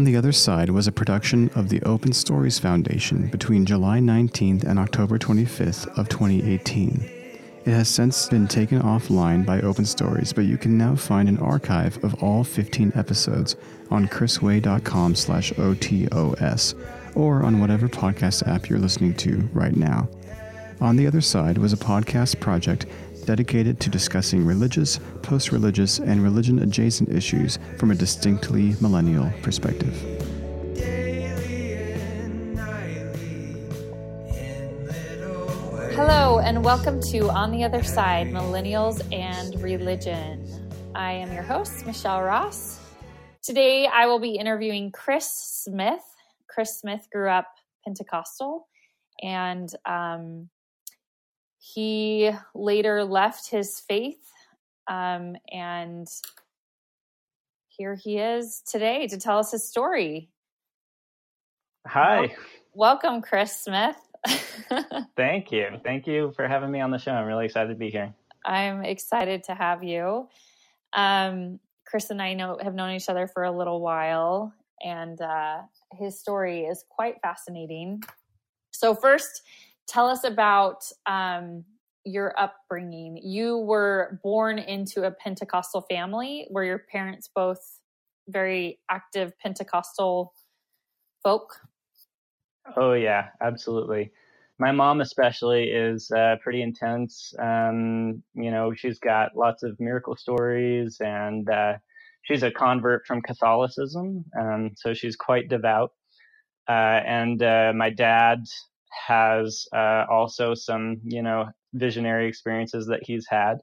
On the Other Side was a production of the Open Stories Foundation between July 19th and October 25th of 2018. It has since been taken offline by Open Stories, but you can now find an archive of all 15 episodes on chrisway.com slash OTOS or on whatever podcast app you're listening to right now. On the Other Side was a podcast project dedicated to discussing religious, post religious, and religion adjacent issues from a distinctly millennial perspective. Hello, and welcome to On the Other Side Millennials and Religion. I am your host, Michelle Ross. Today, I will be interviewing Chris Smith. Chris Smith grew up Pentecostal and um, he later left his faith. Um, and here he is today to tell us his story. Hi. Welcome, Chris Smith. Thank you. Thank you for having me on the show. I'm really excited to be here. I'm excited to have you. Um, Chris and I know have known each other for a little while, and uh, his story is quite fascinating. So, first, tell us about um, your upbringing. You were born into a Pentecostal family. Were your parents both very active Pentecostal folk? Oh yeah, absolutely. My mom especially is uh, pretty intense. Um, you know, she's got lots of miracle stories, and uh, she's a convert from Catholicism, um, so she's quite devout. Uh, and uh, my dad has uh, also some, you know, visionary experiences that he's had,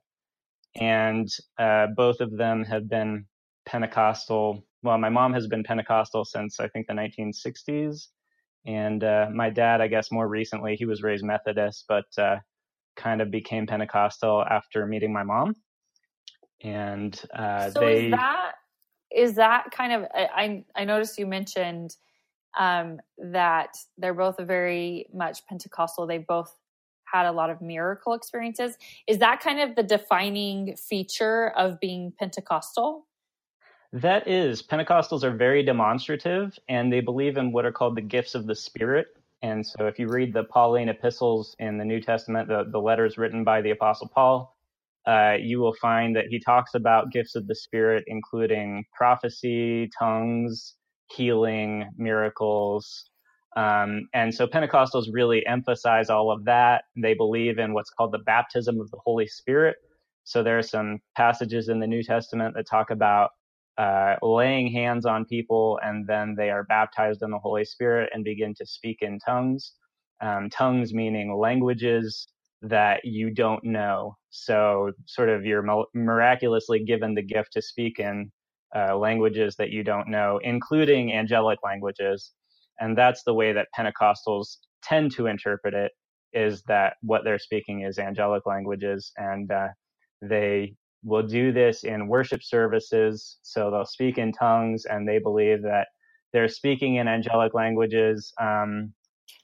and uh, both of them have been Pentecostal. Well, my mom has been Pentecostal since I think the 1960s and uh, my dad, I guess more recently, he was raised Methodist, but uh, kind of became Pentecostal after meeting my mom. And uh, so they. Is that, is that kind of, I, I noticed you mentioned um, that they're both very much Pentecostal. They both had a lot of miracle experiences. Is that kind of the defining feature of being Pentecostal? That is, Pentecostals are very demonstrative and they believe in what are called the gifts of the Spirit. And so if you read the Pauline epistles in the New Testament, the, the letters written by the Apostle Paul, uh, you will find that he talks about gifts of the Spirit, including prophecy, tongues, healing, miracles. Um, and so Pentecostals really emphasize all of that. They believe in what's called the baptism of the Holy Spirit. So there are some passages in the New Testament that talk about uh, laying hands on people, and then they are baptized in the Holy Spirit and begin to speak in tongues. Um, tongues meaning languages that you don't know. So, sort of, you're miraculously given the gift to speak in uh, languages that you don't know, including angelic languages. And that's the way that Pentecostals tend to interpret it is that what they're speaking is angelic languages and uh, they will do this in worship services. So they'll speak in tongues and they believe that they're speaking in angelic languages. Um,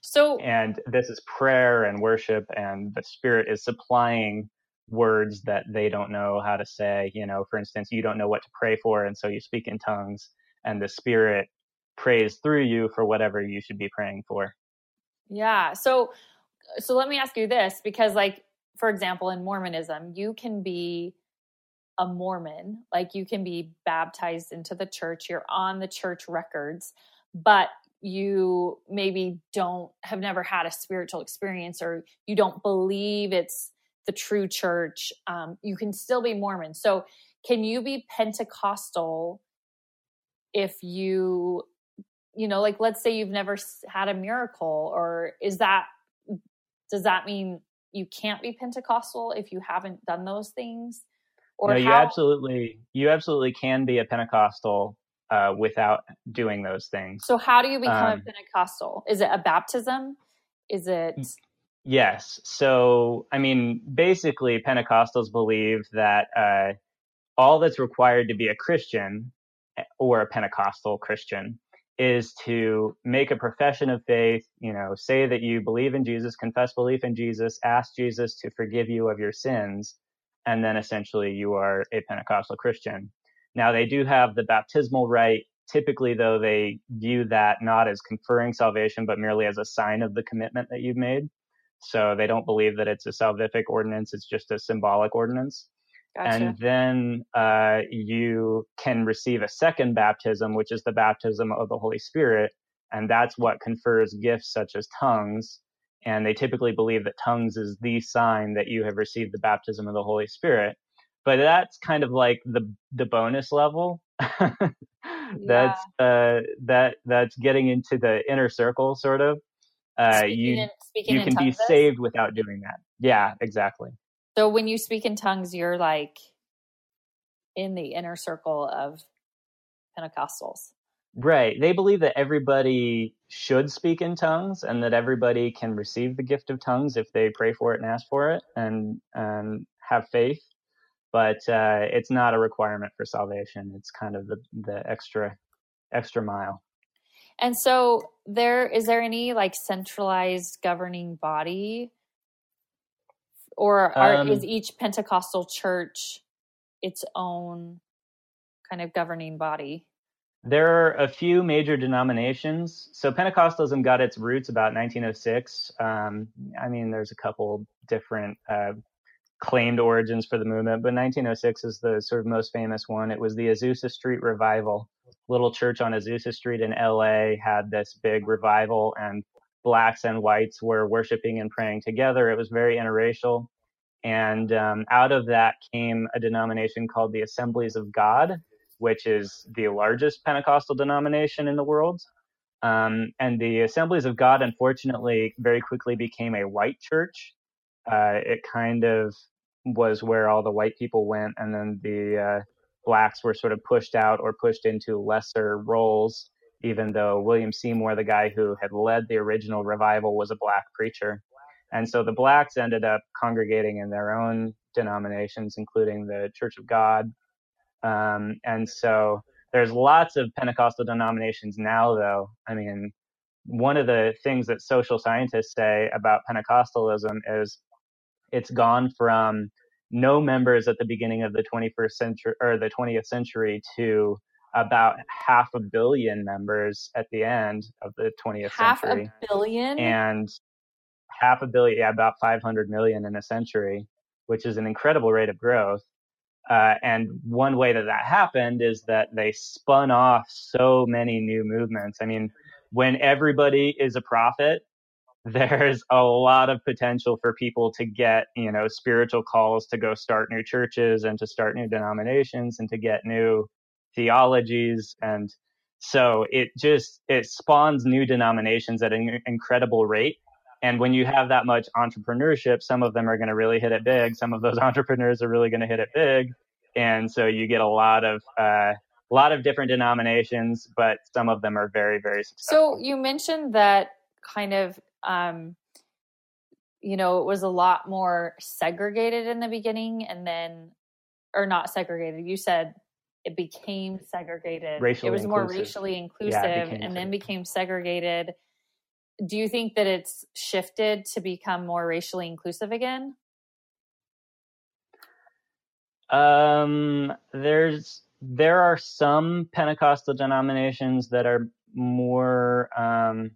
so, and this is prayer and worship, and the Spirit is supplying words that they don't know how to say. You know, for instance, you don't know what to pray for, and so you speak in tongues, and the Spirit prays through you for whatever you should be praying for. Yeah. So, so let me ask you this because, like, for example, in Mormonism, you can be a Mormon. Like you can be baptized into the church, you're on the church records, but you maybe don't have never had a spiritual experience or you don't believe it's the true church. Um, you can still be Mormon. So, can you be Pentecostal if you, you know, like let's say you've never had a miracle, or is that, does that mean you can't be Pentecostal if you haven't done those things? Or no, you how... absolutely you absolutely can be a Pentecostal uh, without doing those things. So how do you become um, a Pentecostal? Is it a baptism? Is it Yes. So, I mean, basically, Pentecostals believe that uh, all that's required to be a Christian eh, or a Pentecostal Christian is to make a profession of faith, you know, say that you believe in Jesus, confess belief in Jesus, ask Jesus to forgive you of your sins, and then essentially you are a Pentecostal Christian. Now they do have the baptismal rite typically, though, they view that not as conferring salvation, but merely as a sign of the commitment that you've made. So they don't believe that it's a salvific ordinance; it's just a symbolic ordinance. Gotcha. And then uh, you can receive a second baptism, which is the baptism of the Holy Spirit, and that's what confers gifts such as tongues. And they typically believe that tongues is the sign that you have received the baptism of the Holy Spirit. But that's kind of like the the bonus level. that's yeah. uh, that that's getting into the inner circle, sort of. Uh, you in, you can be saved without doing that. Yeah, exactly. So when you speak in tongues, you're like in the inner circle of Pentecostals. Right. They believe that everybody should speak in tongues and that everybody can receive the gift of tongues if they pray for it and ask for it and um, have faith. But uh, it's not a requirement for salvation. It's kind of the, the extra extra mile. And so there is there any like centralized governing body or are, um, is each Pentecostal church its own kind of governing body? There are a few major denominations. So Pentecostalism got its roots about 1906. Um, I mean, there's a couple different uh, claimed origins for the movement, but 1906 is the sort of most famous one. It was the Azusa Street Revival. Little church on Azusa Street in LA had this big revival, and blacks and whites were worshiping and praying together. It was very interracial. And um, out of that came a denomination called the Assemblies of God, which is the largest Pentecostal denomination in the world. Um, and the Assemblies of God, unfortunately, very quickly became a white church. Uh, it kind of was where all the white people went, and then the uh, blacks were sort of pushed out or pushed into lesser roles, even though William Seymour, the guy who had led the original revival, was a black preacher. And so the blacks ended up congregating in their own denominations, including the Church of God, um, and so there's lots of Pentecostal denominations now, though. I mean, one of the things that social scientists say about Pentecostalism is it's gone from no members at the beginning of the 21st century or the 20th century to about half a billion members at the end of the 20th half century. Half a billion? And half a billion, yeah, about 500 million in a century, which is an incredible rate of growth. Uh, and one way that that happened is that they spun off so many new movements. I mean, when everybody is a prophet, there's a lot of potential for people to get, you know, spiritual calls to go start new churches and to start new denominations and to get new theologies. And so it just, it spawns new denominations at an incredible rate. And when you have that much entrepreneurship, some of them are going to really hit it big. Some of those entrepreneurs are really going to hit it big. And so you get a lot of, uh, a lot of different denominations, but some of them are very, very successful. So you mentioned that kind of, um, you know, it was a lot more segregated in the beginning and then, or not segregated. You said it became segregated. Racially it was inclusive. more racially inclusive yeah, and then became segregated do you think that it's shifted to become more racially inclusive again? Um, there's there are some Pentecostal denominations that are more um,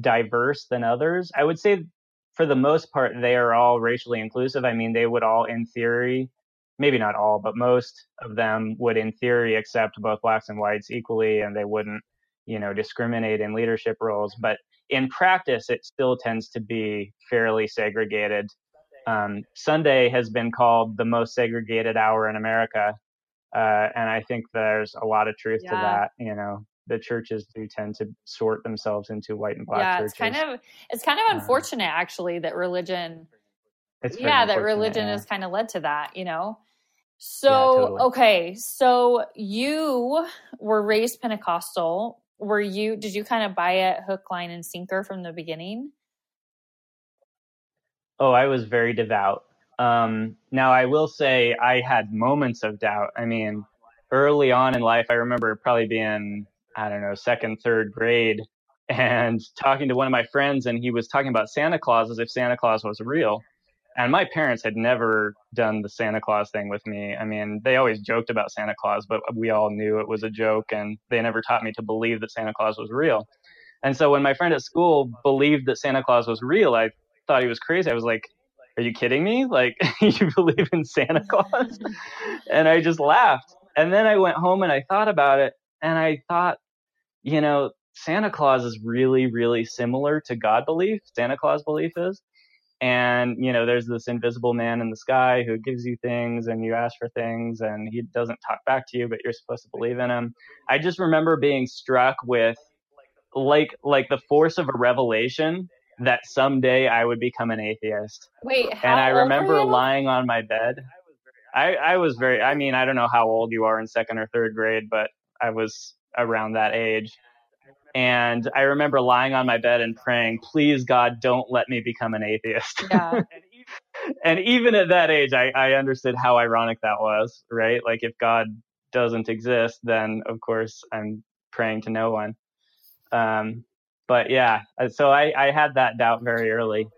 diverse than others. I would say, for the most part, they are all racially inclusive. I mean, they would all, in theory, maybe not all, but most of them would, in theory, accept both blacks and whites equally, and they wouldn't, you know, discriminate in leadership roles. But in practice, it still tends to be fairly segregated. Um, Sunday has been called the most segregated hour in America, uh, and I think there's a lot of truth yeah. to that. You know, the churches do tend to sort themselves into white and black yeah, churches. it's kind of it's kind of um, unfortunate um, actually that religion. yeah, that religion yeah. has kind of led to that. You know. So yeah, totally. okay, so you were raised Pentecostal were you did you kind of buy it hook line and sinker from the beginning oh i was very devout um, now i will say i had moments of doubt i mean early on in life i remember probably being i don't know second third grade and talking to one of my friends and he was talking about santa claus as if santa claus was real And my parents had never done the Santa Claus thing with me. I mean, they always joked about Santa Claus, but we all knew it was a joke, and they never taught me to believe that Santa Claus was real. And so when my friend at school believed that Santa Claus was real, I thought he was crazy. I was like, are you kidding me? Like, you believe in Santa Claus? and I just laughed. And then I went home and I thought about it and I thought, you know, Santa Claus is really, really similar to God belief, Santa Claus belief is. And, you know, there's this invisible man in the sky who gives you things and you ask for things and he doesn't talk back to you, but you're supposed to believe in him. I just remember being struck with like like the force of a revelation that someday I would become an atheist. Wait, and I remember lying on my bed. I, I was very, I mean, I don't know how old you are in second or third grade, but I was around that age. And I remember lying on my bed and praying, please, God, don't let me become an atheist. Yeah. and even at that age, I, I understood how ironic that was, right? Like, if God doesn't exist, then of course I'm praying to no one. Um, but yeah, uh, so I, I had that doubt very early.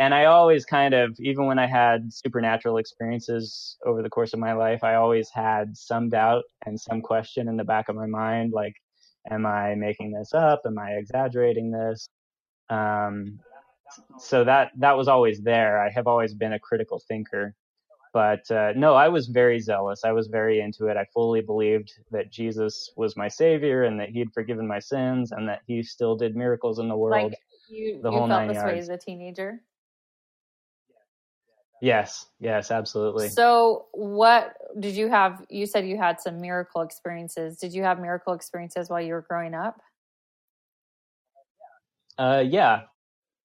And I always kind of, even when I had supernatural experiences over the course of my life, I always had some doubt and some question in the back of my mind like, am I making this up? Am I exaggerating this? Um, so that that was always there. I have always been a critical thinker, but uh, no, I was very zealous. I was very into it. I fully believed that Jesus was my savior and that he had forgiven my sins and that he still did miracles in the world. Like you, the you whole felt this yards. way as a teenager. Yes, yes, absolutely. So, what did you have? You said you had some miracle experiences. Did you have miracle experiences while you were growing up? Uh, yeah.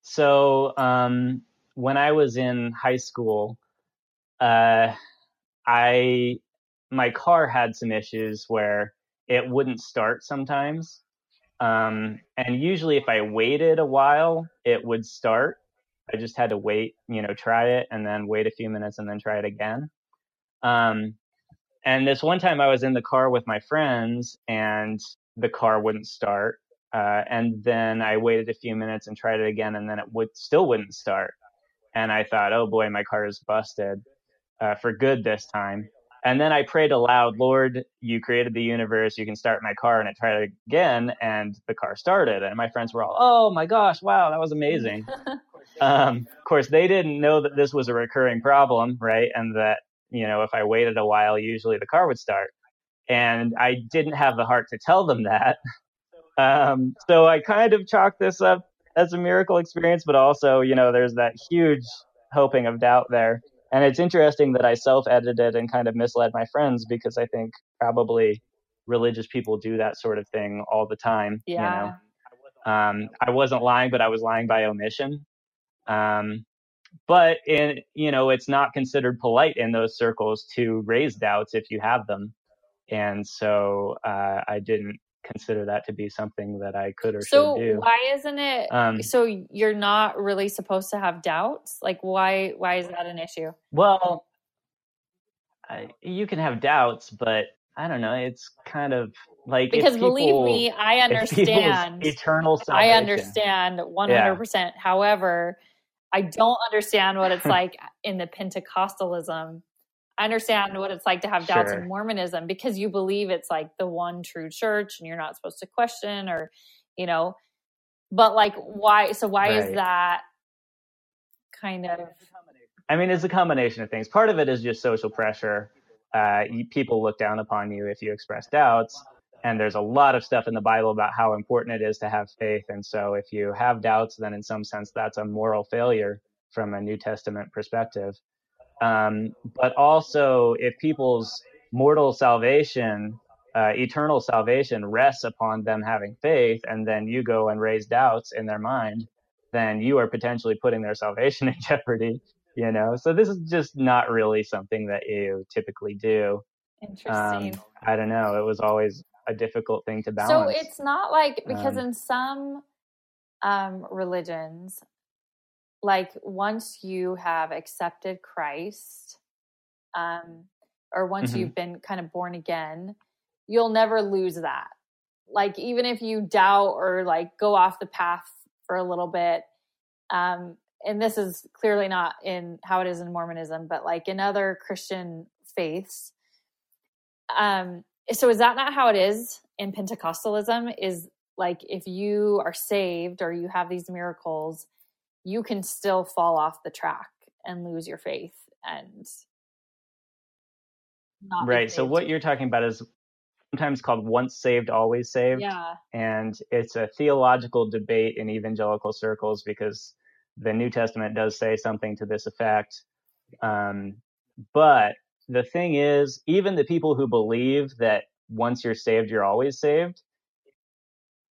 So, um, when I was in high school, uh, I my car had some issues where it wouldn't start sometimes. Um, and usually, if I waited a while, it would start. I just had to wait, you know, try it and then wait a few minutes and then try it again. Um, and this one time I was in the car with my friends and the car wouldn't start. Uh, and then I waited a few minutes and tried it again and then it would still wouldn't start. And I thought, oh boy, my car is busted uh, for good this time. And then I prayed aloud, Lord, you created the universe. You can start my car. And I tried it again, and the car started. And my friends were all, oh my gosh, wow, that was amazing. um, of course, they didn't know that this was a recurring problem, right? And that, you know, if I waited a while, usually the car would start. And I didn't have the heart to tell them that. Um, so I kind of chalked this up as a miracle experience, but also, you know, there's that huge hoping of doubt there. And it's interesting that I self edited and kind of misled my friends because I think probably religious people do that sort of thing all the time. Yeah. You know? um, I wasn't lying, but I was lying by omission. Um, but in you know, it's not considered polite in those circles to raise doubts if you have them, and so uh, I didn't consider that to be something that I could or so should do. So why isn't it? Um, so you're not really supposed to have doubts. Like why? Why is that an issue? Well, I, you can have doubts, but I don't know. It's kind of like because people, believe me, I understand eternal. Salvation. I understand one hundred percent. However, I don't understand what it's like in the Pentecostalism I understand what it's like to have doubts sure. in Mormonism because you believe it's like the one true church and you're not supposed to question or, you know, but like why? So why right. is that kind of? I mean, it's a combination of things. Part of it is just social pressure. Uh, people look down upon you if you express doubts. And there's a lot of stuff in the Bible about how important it is to have faith. And so if you have doubts, then in some sense, that's a moral failure from a New Testament perspective. Um, but also, if people's mortal salvation, uh, eternal salvation rests upon them having faith, and then you go and raise doubts in their mind, then you are potentially putting their salvation in jeopardy. You know, so this is just not really something that you typically do. Interesting. Um, I don't know. It was always a difficult thing to balance. So it's not like because um, in some um, religions, like once you have accepted Christ, um, or once mm-hmm. you've been kind of born again, you'll never lose that. Like even if you doubt or like go off the path for a little bit, um, and this is clearly not in how it is in Mormonism, but like in other Christian faiths. Um, so is that not how it is in Pentecostalism? Is like if you are saved or you have these miracles, you can still fall off the track and lose your faith and right. So what you're talking about is sometimes called once saved, always saved. Yeah. And it's a theological debate in evangelical circles because the New Testament does say something to this effect. Um, but the thing is, even the people who believe that once you're saved, you're always saved,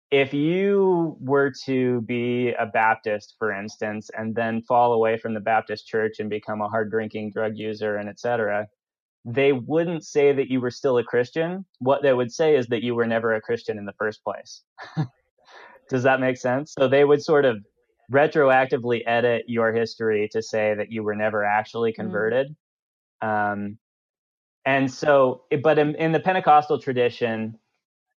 if you were to be a Baptist, for instance, and then fall away from the Baptist church and become a hard drinking drug user and etc., they wouldn't say that you were still a Christian. What they would say is that you were never a Christian in the first place. Does that make sense? So they would sort of retroactively edit your history to say that you were never actually mm. converted. Mm. Um, and so, but in, in, the Pentecostal tradition,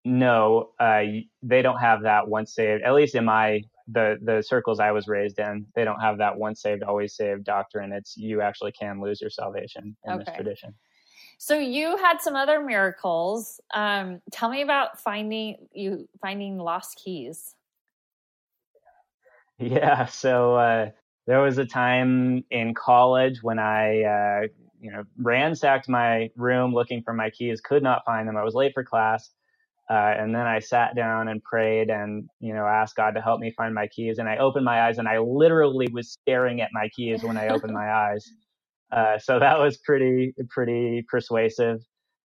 no, uh, they don't have that once saved. At least in my the the circles I was raised in, they don't have that once saved always saved doctrine. It's you actually can lose your salvation in okay. this tradition. So you had some other miracles. Um, tell me about finding you finding lost keys. Yeah, so uh, there was a time in college when I, uh, you know, ransacked my room looking for my keys, could not find them. I was late for class, uh, and then I sat down and prayed and, you know, asked God to help me find my keys. And I opened my eyes, and I literally was staring at my keys when I opened my eyes. Uh, so that was pretty pretty persuasive.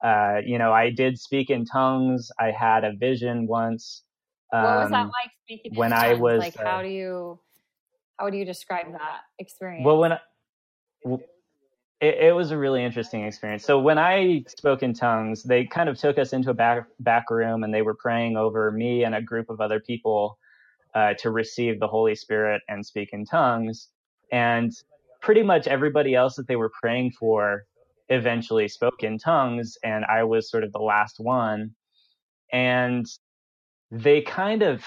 Uh, you know, I did speak in tongues. I had a vision once. Um, what was that um, like speaking when I was like? how uh do you how would you describe that experience? Well, when I, it, it, was a really interesting experience. So when I spoke in tongues, they kind of took us into a back back room and they were praying over me and a group of other people uh, to receive the Holy Spirit and speak in tongues. And pretty much everybody else that they were praying for eventually spoke in tongues, and I was sort of the last one. And they kind of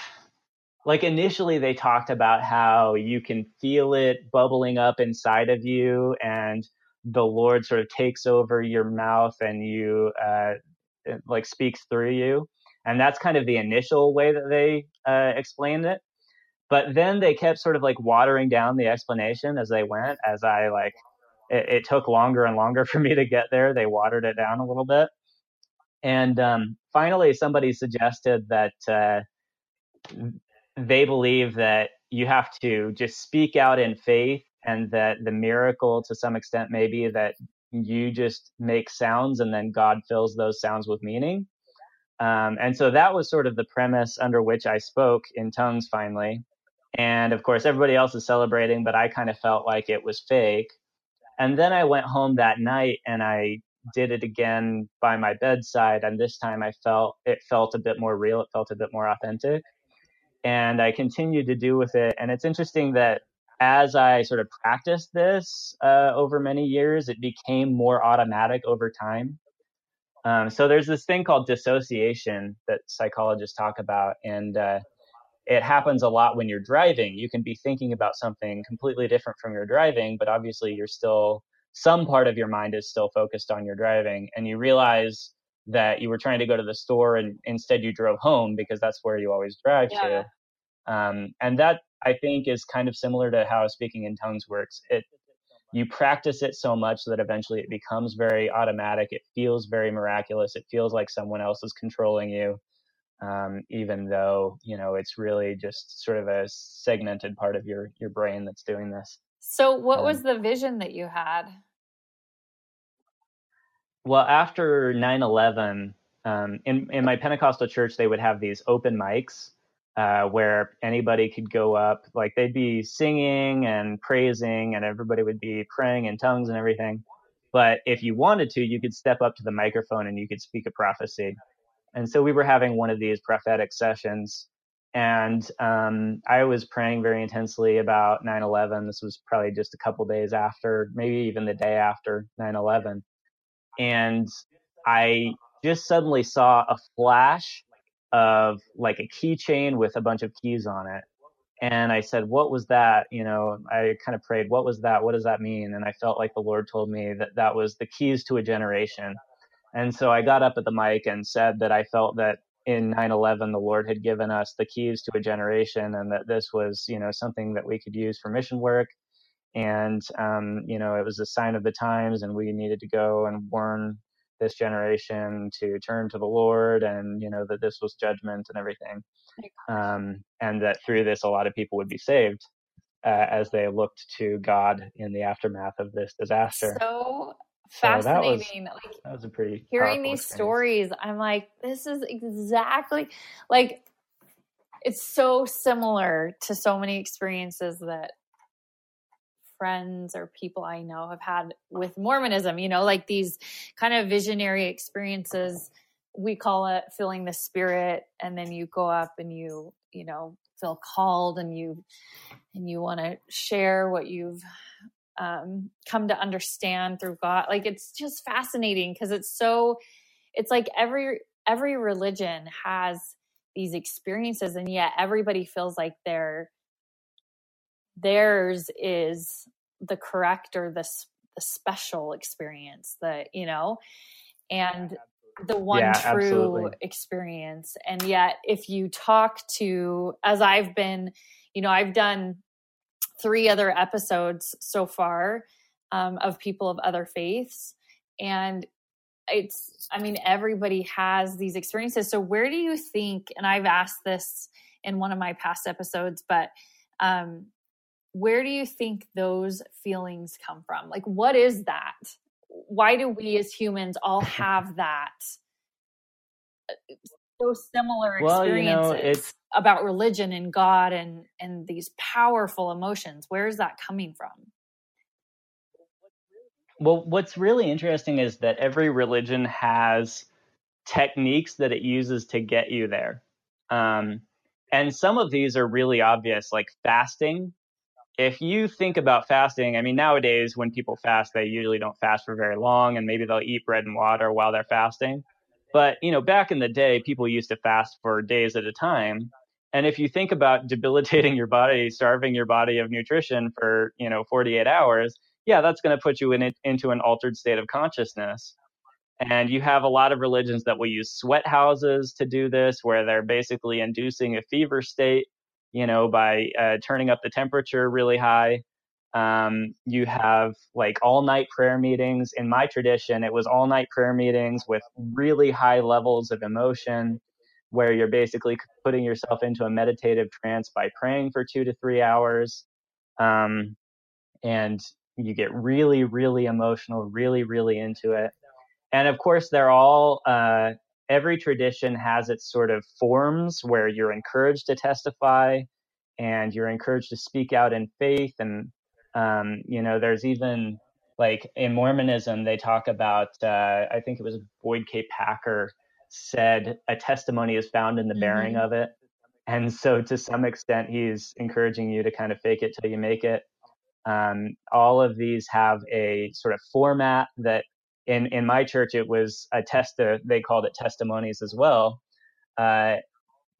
like initially they talked about how you can feel it bubbling up inside of you and the lord sort of takes over your mouth and you uh, like speaks through you and that's kind of the initial way that they uh, explained it but then they kept sort of like watering down the explanation as they went, as I like, it, it took longer and longer for me to get there. They watered it down a little bit. And um, finally, somebody suggested that uh, they believe that you have to just speak out in faith and that the miracle to some extent may be that you just make sounds and then God fills those sounds with meaning. Um, and so that was sort of the premise under which I spoke in tongues finally. And of course, everybody else is celebrating, but I kind of felt like it was fake. And then I went home that night and I did it again by my bedside. And this time I felt it felt a bit more real. It felt a bit more authentic. And I continued to do with it. And it's interesting that as I sort of practiced this uh, over many years, it became more automatic over time. Um, so there's this thing called dissociation that psychologists talk about. And uh, it happens a lot when you're driving. You can be thinking about something completely different from your driving, but obviously you're still some part of your mind is still focused on your driving and you realize that you were trying to go to the store and instead you drove home because that's where you always drive yeah. to. Um, and that I think is kind of similar to how speaking in tongues works. It you practice it so much that eventually it becomes very automatic. It feels very miraculous. It feels like someone else is controlling you um, even though you know it's really just sort of a segmented part of your your brain that's doing this. So, what um, was the vision that you had? Well, after 9/11, um, in in my Pentecostal church, they would have these open mics uh, where anybody could go up, like they'd be singing and praising, and everybody would be praying in tongues and everything. But if you wanted to, you could step up to the microphone and you could speak a prophecy. And so we were having one of these prophetic sessions. And um, I was praying very intensely about 9 11. This was probably just a couple days after, maybe even the day after 9 11. And I just suddenly saw a flash of like a keychain with a bunch of keys on it. and I said, "What was that?" You know, I kind of prayed, "What was that? What does that mean?" And I felt like the Lord told me that that was the keys to a generation. And so I got up at the mic and said that I felt that in 9/11 the Lord had given us the keys to a generation, and that this was, you know, something that we could use for mission work. And um, you know, it was a sign of the times, and we needed to go and warn this generation to turn to the Lord, and you know that this was judgment and everything um, and that through this a lot of people would be saved uh, as they looked to God in the aftermath of this disaster. So fascinating. So that, was, like that was a pretty hearing these experience. stories. I'm like, this is exactly like it's so similar to so many experiences that friends or people I know have had with Mormonism. You know, like these kind of visionary experiences we call it feeling the spirit and then you go up and you you know feel called and you and you want to share what you've um, come to understand through god like it's just fascinating because it's so it's like every every religion has these experiences and yet everybody feels like their theirs is the correct or the, the special experience that you know and the one yeah, true absolutely. experience. And yet, if you talk to, as I've been, you know, I've done three other episodes so far um, of people of other faiths. And it's, I mean, everybody has these experiences. So, where do you think, and I've asked this in one of my past episodes, but um, where do you think those feelings come from? Like, what is that? why do we as humans all have that uh, so similar experiences well, you know, it's, about religion and God and and these powerful emotions? Where is that coming from? Well, what's really interesting is that every religion has techniques that it uses to get you there. Um, and some of these are really obvious, like fasting if you think about fasting, I mean, nowadays when people fast, they usually don't fast for very long and maybe they'll eat bread and water while they're fasting. But, you know, back in the day, people used to fast for days at a time. And if you think about debilitating your body, starving your body of nutrition for, you know, 48 hours, yeah, that's going to put you in it, into an altered state of consciousness. And you have a lot of religions that will use sweat houses to do this, where they're basically inducing a fever state you know, by uh, turning up the temperature really high. Um, you have like all night prayer meetings. In my tradition, it was all night prayer meetings with really high levels of emotion where you're basically putting yourself into a meditative trance by praying for two to three hours. Um, and you get really, really emotional, really, really into it. And of course, they're all uh, every tradition has its sort of forms where you're encouraged to testify and you're encouraged to speak out in faith. And, um, you know, there's even like in Mormonism, they talk about, uh, I think it was Boyd K. Packer said, a testimony is found in the bearing mm-hmm. of it. And so to some extent, he's encouraging you to kind of fake it till you make it. Um, all of these have a sort of format that in in my church it was a test they called it testimonies as well. Uh,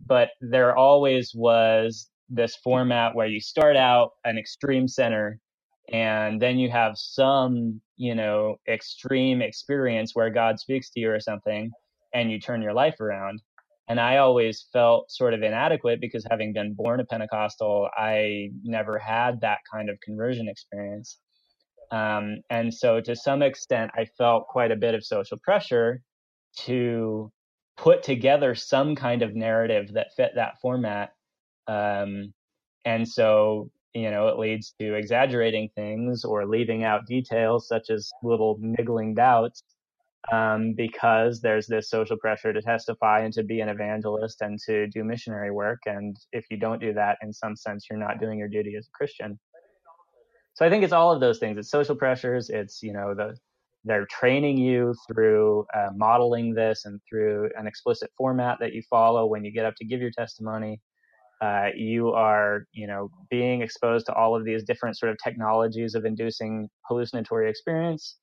but there always was this format where you start out an extreme center and then you have some you know extreme experience where god speaks to you or something and you turn your life around. And i always felt sort of inadequate because having been born a pentecostal i never had that kind of conversion experience um, and so, to some extent, I felt quite a bit of social pressure to put together some kind of narrative that fit that format. Um, and so, you know, it leads to exaggerating things or leaving out details such as little niggling doubts um, because there's this social pressure to testify and to be an evangelist and to do missionary work. And if you don't do that, in some sense, you're not doing your duty as a Christian so I think it's all of those things. It's social pressures. It's you know the they're training you through uh, modeling this and through an explicit format that you follow when you get up to give your testimony. Uh, you are you know being exposed to all of these different sort of technologies of inducing hallucinatory experience,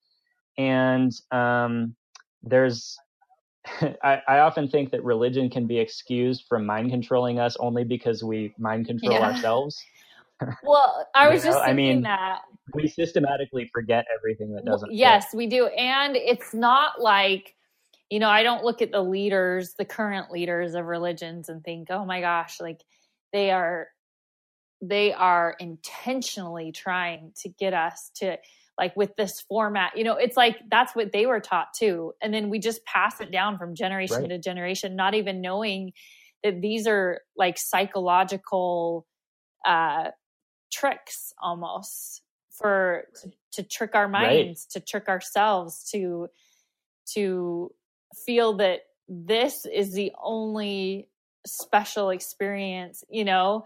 and um, there's I, I, often think that religion can be excused from mind controlling us only because we mind control yeah. ourselves. Well, I was just know? I mean, that we systematically forget everything that doesn't. Yes, fit. we do, and it's not like you know. I don't look at the leaders, the current leaders of religions, and think, "Oh my gosh, like they are." They are intentionally trying to get us to like with this format you know it's like that's what they were taught too and then we just pass it down from generation right. to generation not even knowing that these are like psychological uh tricks almost for to, to trick our minds right. to trick ourselves to to feel that this is the only special experience you know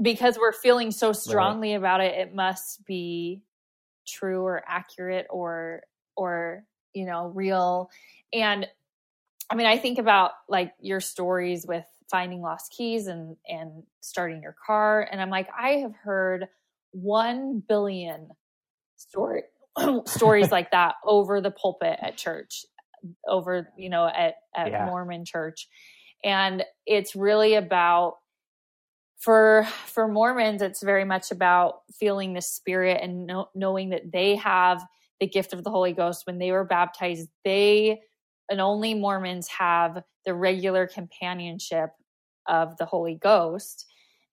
because we're feeling so strongly right. about it it must be true or accurate or or you know real and i mean i think about like your stories with finding lost keys and and starting your car. And i'm like i have heard 1 billion story stories like that over the pulpit at church over you know at at yeah. mormon church. And it's really about for for mormons it's very much about feeling the spirit and know, knowing that they have the gift of the holy ghost. When they were baptized they and only mormons have the regular companionship of the holy ghost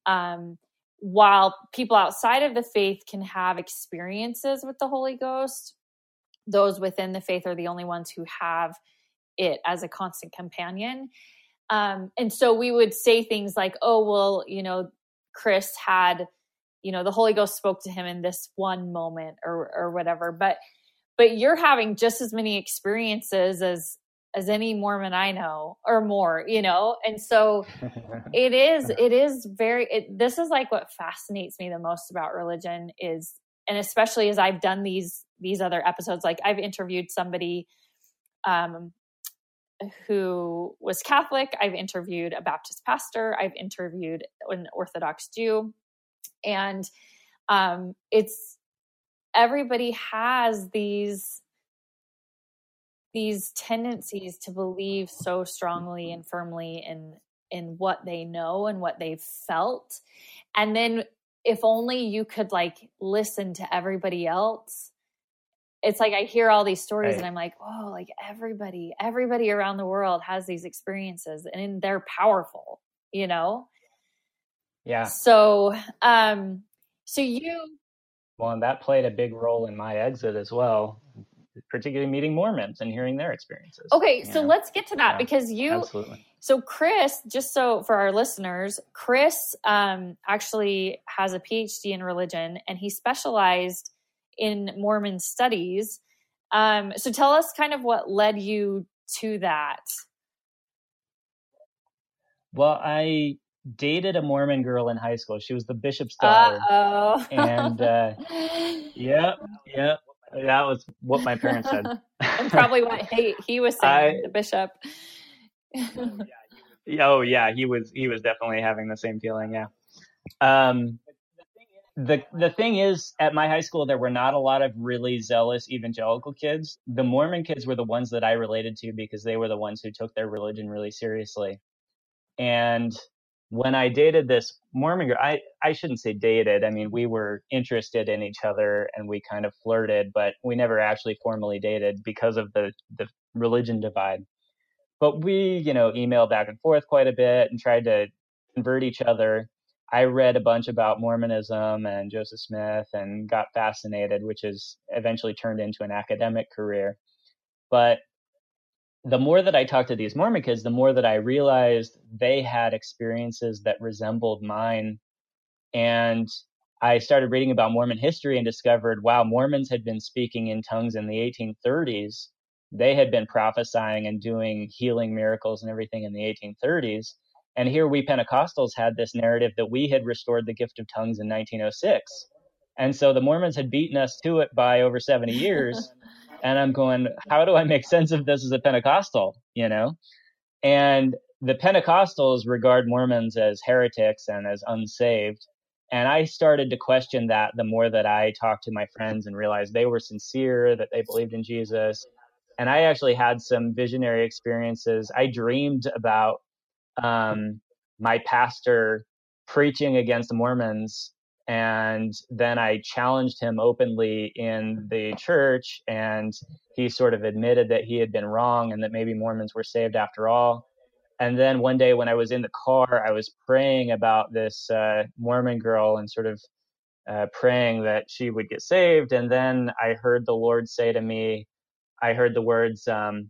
um, while people outside of the faith can have experiences with the holy ghost those within the faith are the only ones who have it as a constant companion um, and so we would say things like, oh, well, you know, Chris had, you know, the Holy Ghost spoke to him in this one moment or, or whatever. But, but you're having just as many experiences as, as any Mormon I know or more, you know? And so it is, it is very, it, this is like what fascinates me the most about religion is, and especially as I've done these, these other episodes, like I've interviewed somebody, um, who was Catholic. I've interviewed a Baptist pastor. I've interviewed an Orthodox Jew. And um, it's everybody has these these tendencies to believe so strongly and firmly in in what they know and what they've felt and then if only you could like listen to everybody else it's like I hear all these stories right. and I'm like, oh, like everybody, everybody around the world has these experiences and they're powerful, you know? Yeah. So, um, so you. Well, and that played a big role in my exit as well, particularly meeting Mormons and hearing their experiences. Okay. So know? let's get to that yeah, because you. Absolutely. So Chris, just so for our listeners, Chris um, actually has a PhD in religion and he specialized in Mormon studies. Um, so tell us kind of what led you to that. Well, I dated a Mormon girl in high school. She was the bishop's daughter. Uh-oh. And uh, yep, yep. That was what my parents said. and probably what he, he was saying, I, the bishop. oh yeah, he was he was definitely having the same feeling. Yeah. Um, the the thing is at my high school there were not a lot of really zealous evangelical kids the mormon kids were the ones that i related to because they were the ones who took their religion really seriously and when i dated this mormon girl i i shouldn't say dated. I mean we were interested in each other and we kind of flirted but we never actually formally dated because of the the religion divide. But we you know emailed back and forth quite a bit and tried to convert each other. I read a bunch about Mormonism and Joseph Smith and got fascinated, which has eventually turned into an academic career. But the more that I talked to these Mormon kids, the more that I realized they had experiences that resembled mine. And I started reading about Mormon history and discovered wow, Mormons had been speaking in tongues in the 1830s. They had been prophesying and doing healing miracles and everything in the 1830s. And here we Pentecostals had this narrative that we had restored the gift of tongues in 1906. And so the Mormons had beaten us to it by over 70 years. and I'm going, how do I make sense of this as a Pentecostal, you know? And the Pentecostals regard Mormons as heretics and as unsaved. And I started to question that the more that I talked to my friends and realized they were sincere, that they believed in Jesus. and I actually had some visionary experiences. I dreamed about um, my pastor preaching against Mormons and then I challenged him openly in the church, and he sort of admitted that he had been wrong and that maybe Mormons were saved after all. And then one day when I was in the car, I was praying about this uh, Mormon girl and sort of uh, praying that she would get saved. And then I heard the Lord say to me, I heard the words, um,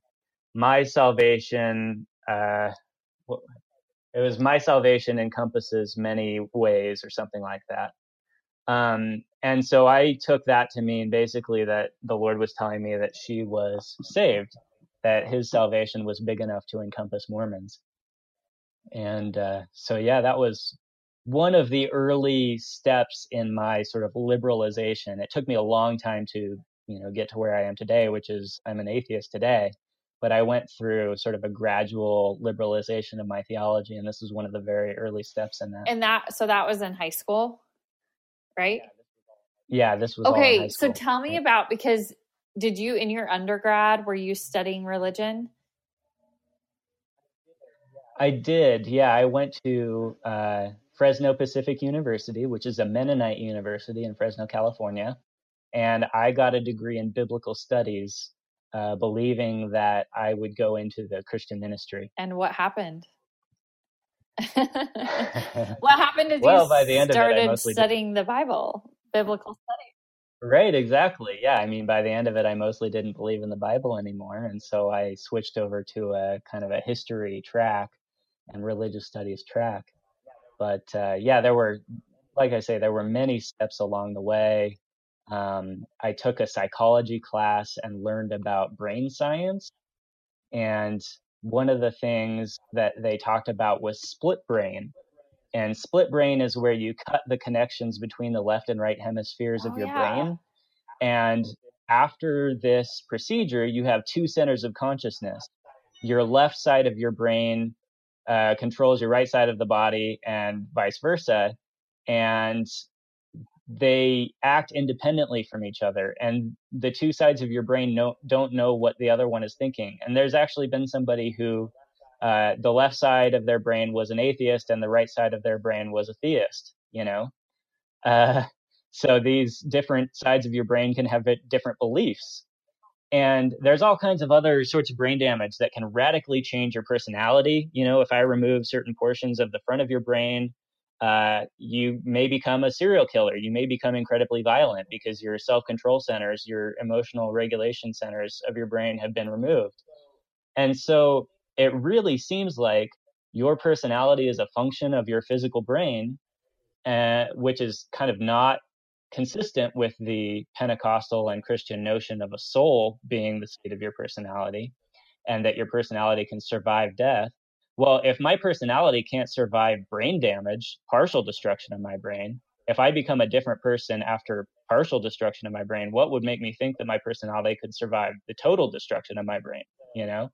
"My salvation." Uh, it was my salvation encompasses many ways, or something like that. Um, and so I took that to mean basically that the Lord was telling me that she was saved, that his salvation was big enough to encompass Mormons. And uh, so, yeah, that was one of the early steps in my sort of liberalization. It took me a long time to, you know, get to where I am today, which is I'm an atheist today. But I went through sort of a gradual liberalization of my theology, and this was one of the very early steps in that. And that, so that was in high school? Right? Yeah, this was okay. So tell me about because did you in your undergrad were you studying religion? I did. Yeah, I went to uh, Fresno Pacific University, which is a Mennonite university in Fresno, California, and I got a degree in biblical studies, uh, believing that I would go into the Christian ministry. And what happened? what happened as well, you by the end started of it, studying the Bible, biblical study? Right, exactly. Yeah, I mean, by the end of it, I mostly didn't believe in the Bible anymore, and so I switched over to a kind of a history track and religious studies track. But uh, yeah, there were, like I say, there were many steps along the way. Um, I took a psychology class and learned about brain science, and one of the things that they talked about was split brain. And split brain is where you cut the connections between the left and right hemispheres of oh, your yeah. brain. And after this procedure, you have two centers of consciousness. Your left side of your brain uh, controls your right side of the body, and vice versa. And they act independently from each other and the two sides of your brain don't know what the other one is thinking. And there's actually been somebody who uh, the left side of their brain was an atheist and the right side of their brain was a theist you know? Uh, so these different sides of your brain can have different beliefs. And there's all kinds of other sorts of brain damage that can radically change your personality you know? If i remove certain portions of the front of your brain uh, you may become a serial killer. You may become incredibly violent because your self control centers, your emotional regulation centers of your brain have been removed. And so it really seems like your personality is a function of your physical brain, uh, which is kind of not consistent with the Pentecostal and Christian notion of a soul being the state of your personality and that your personality can survive death well, if my personality can't survive brain damage, partial destruction of my brain, if I become a different person after partial destruction of my brain, what would make me think that my personality could survive the total destruction of my brain, you know?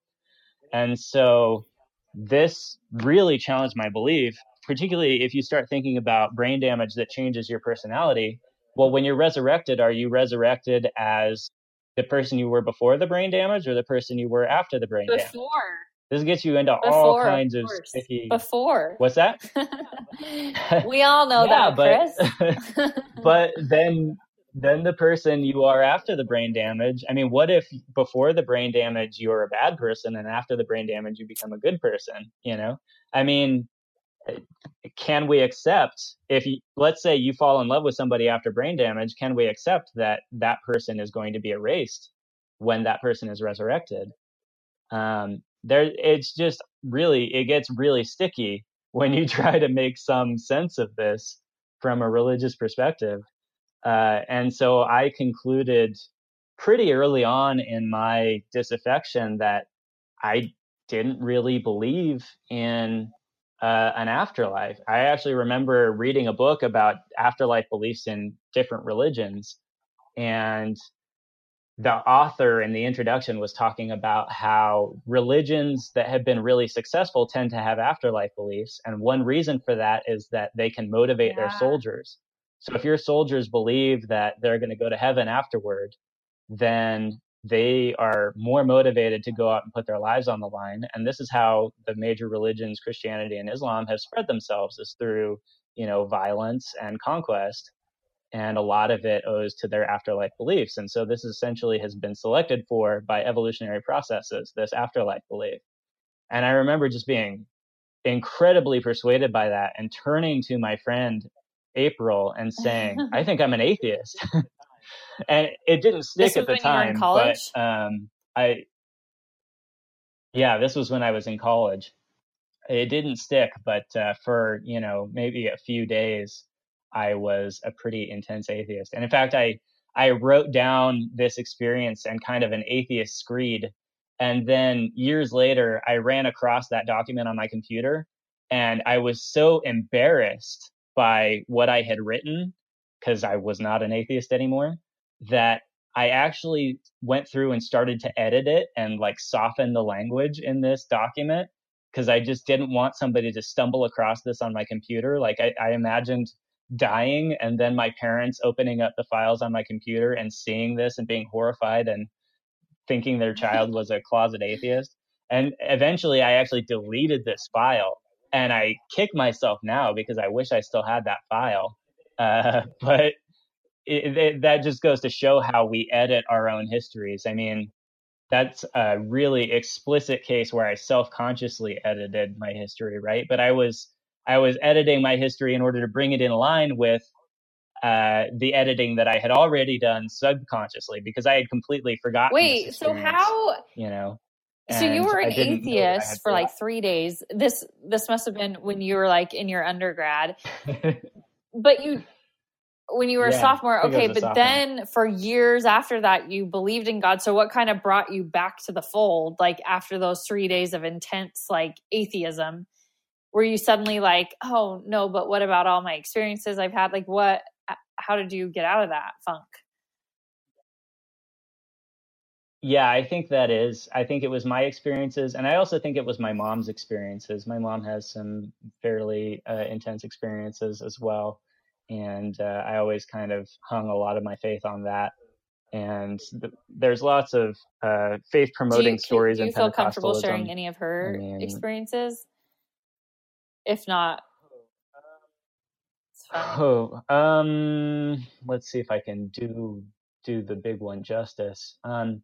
And so this really challenged my belief, particularly if you start thinking about brain damage that changes your personality. Well, when you're resurrected, are you resurrected as the person you were before the brain damage or the person you were after the brain before. damage? Before. This gets you into Before, all kinds of, of sticky. Before. What's that? we all know yeah, that, but, Chris. but then then the person you are after the brain damage. I mean, what if before the brain damage you're a bad person and after the brain damage you become a good person, you know? I mean, can we accept if you, let's say you fall in love with somebody after brain damage, can we accept that that person is going to be erased when that person is resurrected? Um, there it's just really it gets really sticky when you try to make some sense of this from a religious perspective. Uh, and so i concluded pretty early on in my disaffection that i didn't really believe in uh, an afterlife. I actually remember reading a book about afterlife beliefs in different religions and the author in the introduction was talking about how religions that have been really successful tend to have afterlife beliefs. And one reason for that is that they can motivate yeah. their soldiers. So if your soldiers believe that they're going to go to heaven afterward, then they are more motivated to go out and put their lives on the line. And this is how the major religions, Christianity and Islam, have spread themselves is through, you know, violence and conquest. And a lot of it owes to their afterlife beliefs. And so this essentially has been selected for by evolutionary processes, this afterlife belief. And I remember just being incredibly persuaded by that and turning to my friend April and saying, I think I'm an atheist. and it didn't stick at the time. But um, I, yeah, this was when I was in college. It didn't stick, but uh, for you know maybe a few days, I was a pretty intense atheist. And in fact, I I wrote down this experience and kind of an atheist screed. And then years later, I ran across that document on my computer, and I was so embarrassed by what I had written because I was not an atheist anymore that I actually went through and started to edit it and like soften the language in this document because I just didn't want somebody to stumble across this on my computer. Like I, I, imagined dying and then my parents opening up the files on my computer and seeing this and being horrified and thinking their child was a closet atheist. And eventually I actually deleted this file and I kick myself now because I wish I still had that file. Uh, but it, it, that just goes to show how we edit our own histories. I mean, that's a really explicit case where I self-consciously edited my history, right? But I was I was editing my history in order to bring it in line with uh, the editing that I had already done subconsciously because I had completely forgotten. Wait, so how you know? So you were an atheist for like three days. This this must have been when you were like in your undergrad. but you when you were yeah, a sophomore okay but sophomore. then for years after that you believed in god so what kind of brought you back to the fold like after those three days of intense like atheism were you suddenly like oh no but what about all my experiences i've had like what how did you get out of that funk yeah i think that is i think it was my experiences and i also think it was my mom's experiences my mom has some fairly uh, intense experiences as well and uh, I always kind of hung a lot of my faith on that. And th- there's lots of uh, faith promoting stories. Do you feel comfortable sharing any of her I mean, experiences? If not, oh, um, let's see if I can do do the big one justice. Um,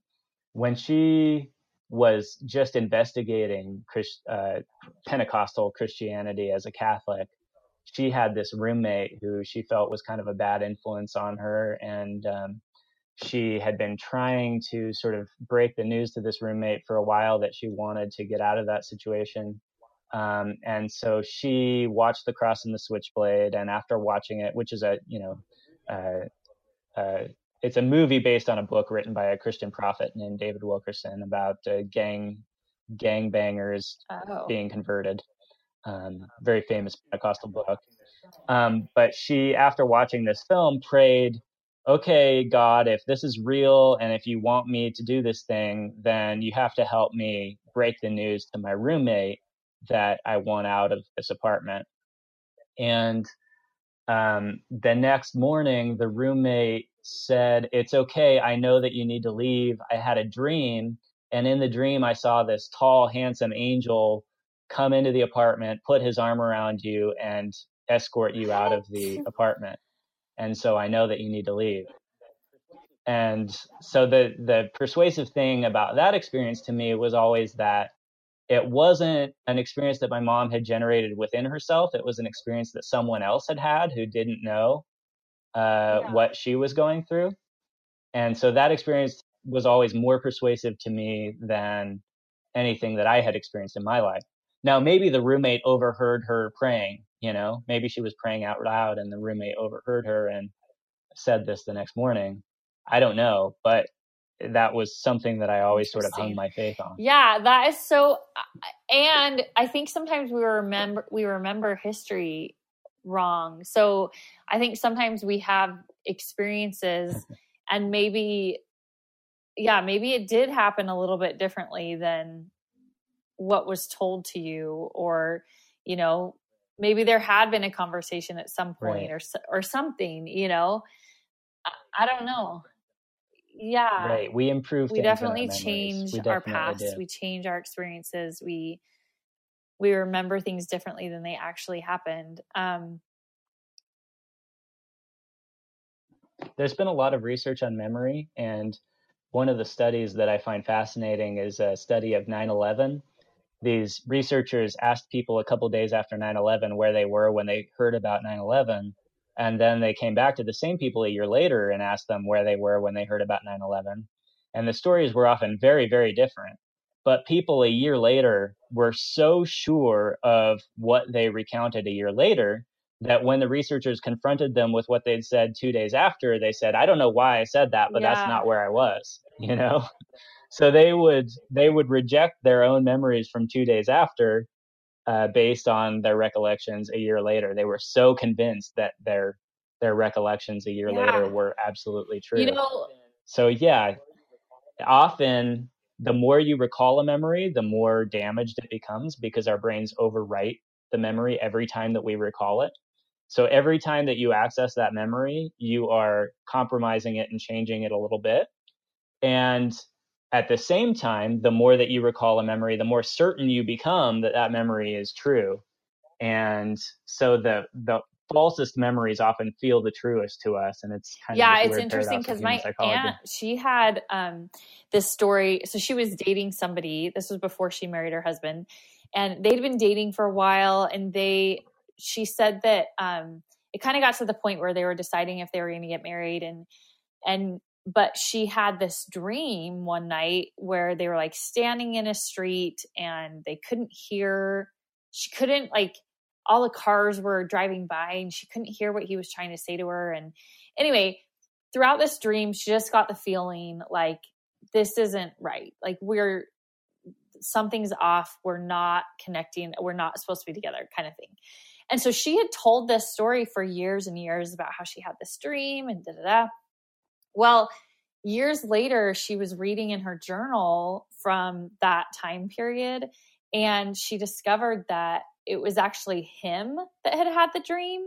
when she was just investigating Christ, uh, Pentecostal Christianity as a Catholic, she had this roommate who she felt was kind of a bad influence on her and um, she had been trying to sort of break the news to this roommate for a while that she wanted to get out of that situation um, and so she watched the cross and the switchblade and after watching it which is a you know uh, uh, it's a movie based on a book written by a christian prophet named david wilkerson about uh, gang gang bangers oh. being converted um, very famous Pentecostal book. Um, but she, after watching this film, prayed, okay, God, if this is real and if you want me to do this thing, then you have to help me break the news to my roommate that I want out of this apartment. And um, the next morning, the roommate said, It's okay. I know that you need to leave. I had a dream. And in the dream, I saw this tall, handsome angel come into the apartment, put his arm around you, and escort you out of the apartment. And so I know that you need to leave. And so the the persuasive thing about that experience to me was always that it wasn't an experience that my mom had generated within herself. It was an experience that someone else had had who didn't know uh, yeah. what she was going through. And so that experience was always more persuasive to me than anything that I had experienced in my life. Now, maybe the roommate overheard her praying, you know, maybe she was praying out loud and the roommate overheard her and said this the next morning. I don't know, but that was something that I always sort of hung my faith on. Yeah, that is so and I think sometimes we remember we remember history wrong. So I think sometimes we have experiences and maybe yeah, maybe it did happen a little bit differently than what was told to you or you know maybe there had been a conversation at some point right. or or something you know I, I, don't know yeah. Right we improve we definitely change we our past do. we change our experiences. We we remember things differently than they actually happened um there's been a lot of research on memory and one of the studies that i find fascinating is a study of 9-11 these researchers asked people a couple days after 9-11 where they were when they heard about 9-11 and then they came back to the same people a year later and asked them where they were when they heard about 9 11. And the stories were often very, very different. But people a year later were so sure of what they recounted a year later that when the researchers confronted them with what they'd said two days after, they said, I don't know why I said that, but yeah. that's not where I was, you know? so they would they would reject their own memories from two days after uh, based on their recollections a year later. They were so convinced that their their recollections a year yeah. later were absolutely true. You know, so yeah, often the more you recall a memory, the more damaged it becomes because our brains overwrite the memory every time that we recall it. So every time that you access that memory, you are compromising it and changing it a little bit. And at the same time, the more that you recall a memory, the more certain you become that that memory is true. And so the the falsest memories often feel the truest to us, and it's kind yeah, of it's interesting because my aunt she had um, this story. So she was dating somebody. This was before she married her husband, and they'd been dating for a while. And they, she said that um, it kind of got to the point where they were deciding if they were going to get married, and and but she had this dream one night where they were like standing in a street and they couldn't hear she couldn't like all the cars were driving by and she couldn't hear what he was trying to say to her. And anyway throughout this dream she just got the feeling like this isn't right. Like we're something's off. We're not connecting. We're not supposed to be together kind of thing. And so she had told this story for years and years about how she had this dream and da da da well, years later, she was reading in her journal from that time period, and she discovered that it was actually him that had had the dream.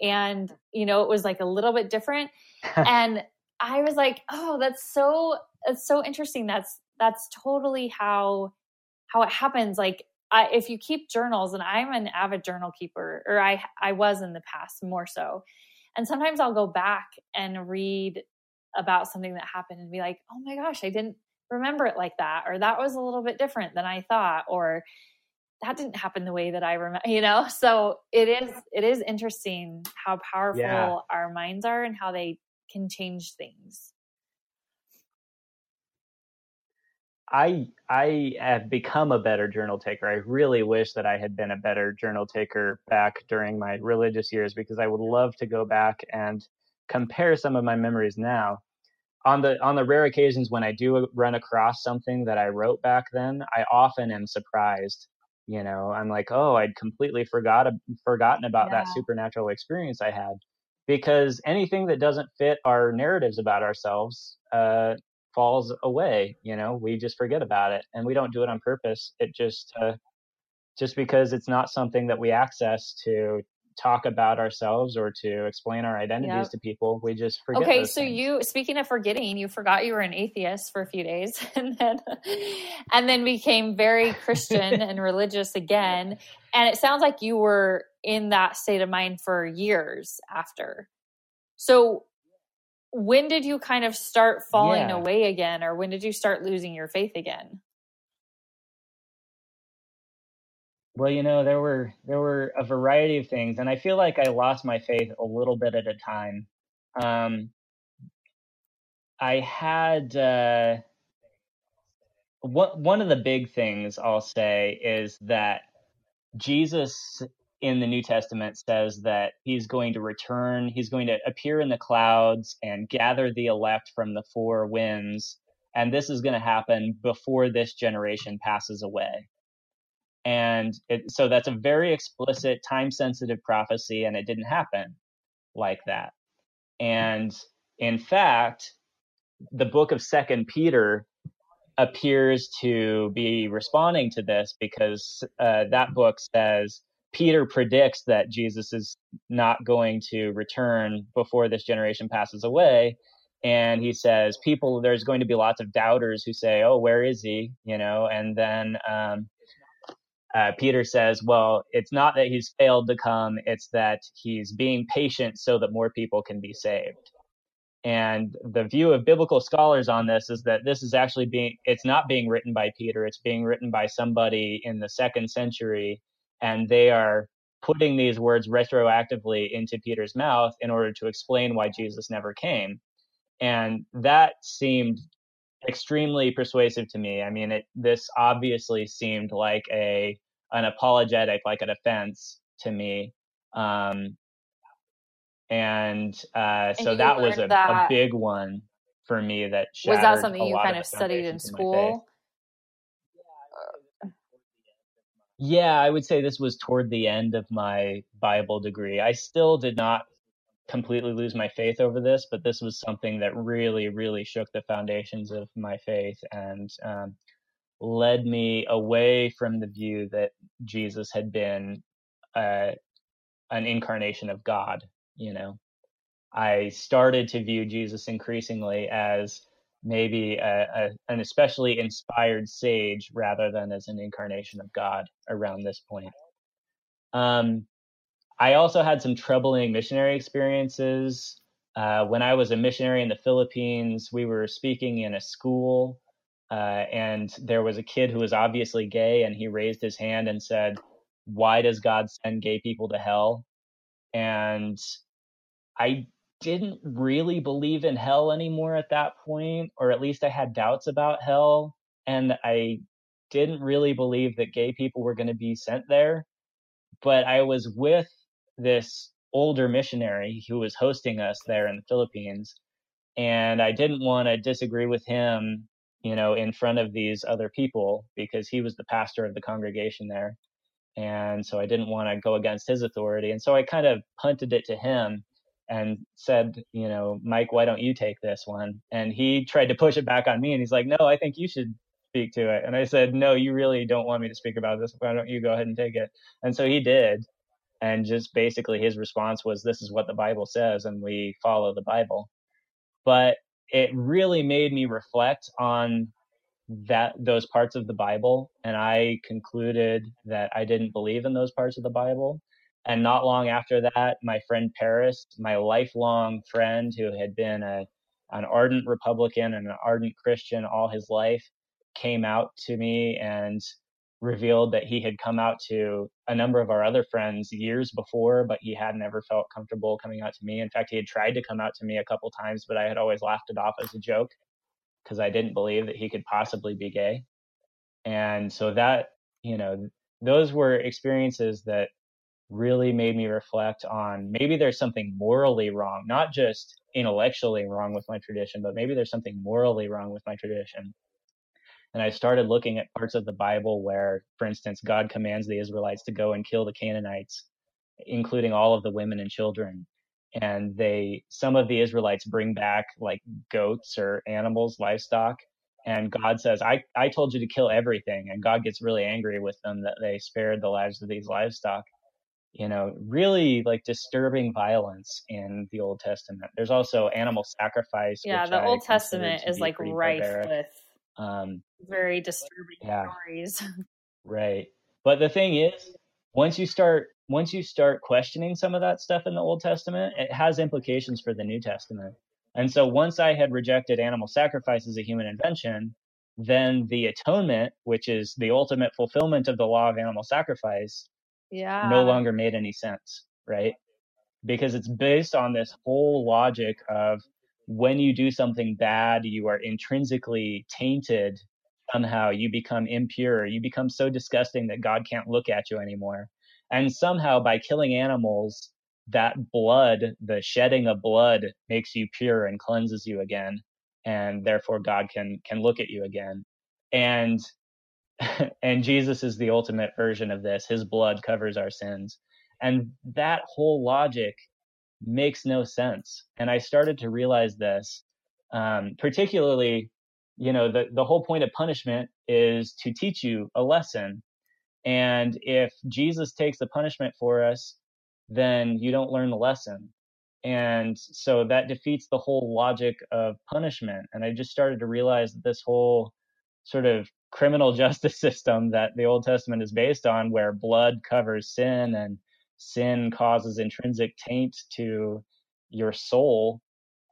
And, you know, it was like a little bit different. and I was like, oh, that's so, it's so interesting. That's, that's totally how, how it happens. Like, I, if you keep journals, and I'm an avid journal keeper, or I, I was in the past more so. And sometimes I'll go back and read about something that happened and be like, oh my gosh, I didn't remember it like that, or that was a little bit different than I thought, or that didn't happen the way that I remember, you know? So it is, it is interesting how powerful yeah. our minds are and how they can change things. I I have become a better journal taker. I really wish that I had been a better journal taker back during my religious years because I would love to go back and compare some of my memories now on the on the rare occasions when I do run across something that I wrote back then, I often am surprised. You know, I'm like, oh, I'd completely forgot forgotten about yeah. that supernatural experience I had, because anything that doesn't fit our narratives about ourselves uh, falls away. You know, we just forget about it, and we don't do it on purpose. It just uh, just because it's not something that we access to talk about ourselves or to explain our identities yep. to people. We just forget. Okay, so things. you speaking of forgetting, you forgot you were an atheist for a few days, and then and then became very Christian and religious again. And it sounds like you were in that state of mind for years after. So when did you kind of start falling yeah. away again or when did you start losing your faith again Well, you know, there were there were a variety of things, and I feel like I lost my faith a little bit at a time. Um, I had uh, one one of the big things I'll say is that Jesus in the New Testament says that he's going to return, he's going to appear in the clouds and gather the elect from the four winds, and this is going to happen before this generation passes away. And it, so that's a very explicit, time sensitive prophecy, and it didn't happen like that. And in fact, the book of Second Peter appears to be responding to this because uh, that book says Peter predicts that Jesus is not going to return before this generation passes away. and he says people there's going to be lots of doubters who say oh where is he you know and then um, uh, peter says well it's not that he's failed to come it's that he's being patient so that more people can be saved and the view of biblical scholars on this is that this is actually being it's not being written by peter it's being written by somebody in the second century and they are putting these words retroactively into peter's mouth in order to explain why jesus never came and that seemed extremely persuasive to me. I mean, it this obviously seemed like a an apologetic, like a defense to me. Um, and uh, so that was a, learned a big one for me. That Was that something you kind the of studied in foundations of my faith. school? Yeah, I would say this was toward the end of my Bible degree. I still did not completely lose my faith over this, but this was something that really, really shook the foundations of my faith and um, led me away from the view that Jesus had been uh, an incarnation of God. You know, I started to view Jesus increasingly as maybe a, a, an especially inspired sage rather than as an incarnation of God around this point. Um, I also had some troubling missionary experiences. Uh, when I was a missionary in the Philippines, we were speaking in a school, uh, and there was a kid who was obviously gay, and he raised his hand and said, Why does God send gay people to hell? And I didn't really believe in hell anymore at that point, or at least I had doubts about hell. And I didn't really believe that gay people were going to be sent there. But I was with this older missionary who was hosting us there in the Philippines. And I didn't want to disagree with him, you know, in front of these other people because he was the pastor of the congregation there. And so I didn't want to go against his authority. And so I kind of punted it to him and said, you know, Mike, why don't you take this one? And he tried to push it back on me. And he's like, no, I think you should speak to it. And I said, no, you really don't want me to speak about this. Why don't you go ahead and take it? And so he did. And just basically his response was, this is what the Bible says, and we follow the Bible. But it really made me reflect on that those parts of the Bible, and I concluded that I didn't believe in those parts of the Bible. And not long after that, my friend Paris, my lifelong friend who had been a an ardent Republican and an ardent Christian all his life, came out to me and revealed that he had come out to a number of our other friends years before, but he had never felt comfortable coming out to me. In fact, he had tried to come out to me a couple times, but I had always laughed it off as a joke because I didn't believe that he could possibly be gay. And so that, you know, those were experiences that really made me reflect on maybe there's something morally wrong, not just intellectually wrong with my tradition, but maybe there's something morally wrong with my tradition. And I started looking at parts of the Bible where, for instance, God commands the Israelites to go and kill the Canaanites, including all of the women and children. And they, some of the Israelites bring back like goats or animals, livestock. And God says, I, I told you to kill everything. And God gets really angry with them that they spared the lives of these livestock. You know, really like disturbing violence in the Old Testament. There's also animal sacrifice. Yeah, the I Old Testament is like rife with Um, very disturbing Yeah. stories. Right. But the thing is, once you start once you start questioning some of that stuff in the Old Testament, it has implications for the New Testament. And so once I had rejected animal sacrifice as a human invention, then the atonement, which is the ultimate fulfillment of the law of animal sacrifice, yeah. no longer made any sense, right? Because it's based on this whole logic of when you do something bad, you are intrinsically tainted somehow, you become impure, you become so disgusting that God can't look at you anymore. And somehow by killing animals, that blood, the shedding of blood makes you pure and cleanses you again. And therefore God can, can look at you again. And and Jesus is the ultimate version of this. His blood covers our sins. And that whole logic makes no sense. And I started to realize this, um, particularly, you know, the, the whole point of punishment is to teach you a lesson. And if Jesus takes the punishment for us, then you don't learn the lesson. And so that defeats the whole logic of punishment. And I just started to realize that this whole sort of criminal justice system that the Old Testament is based on, where blood covers sin and sin causes intrinsic taint to your soul,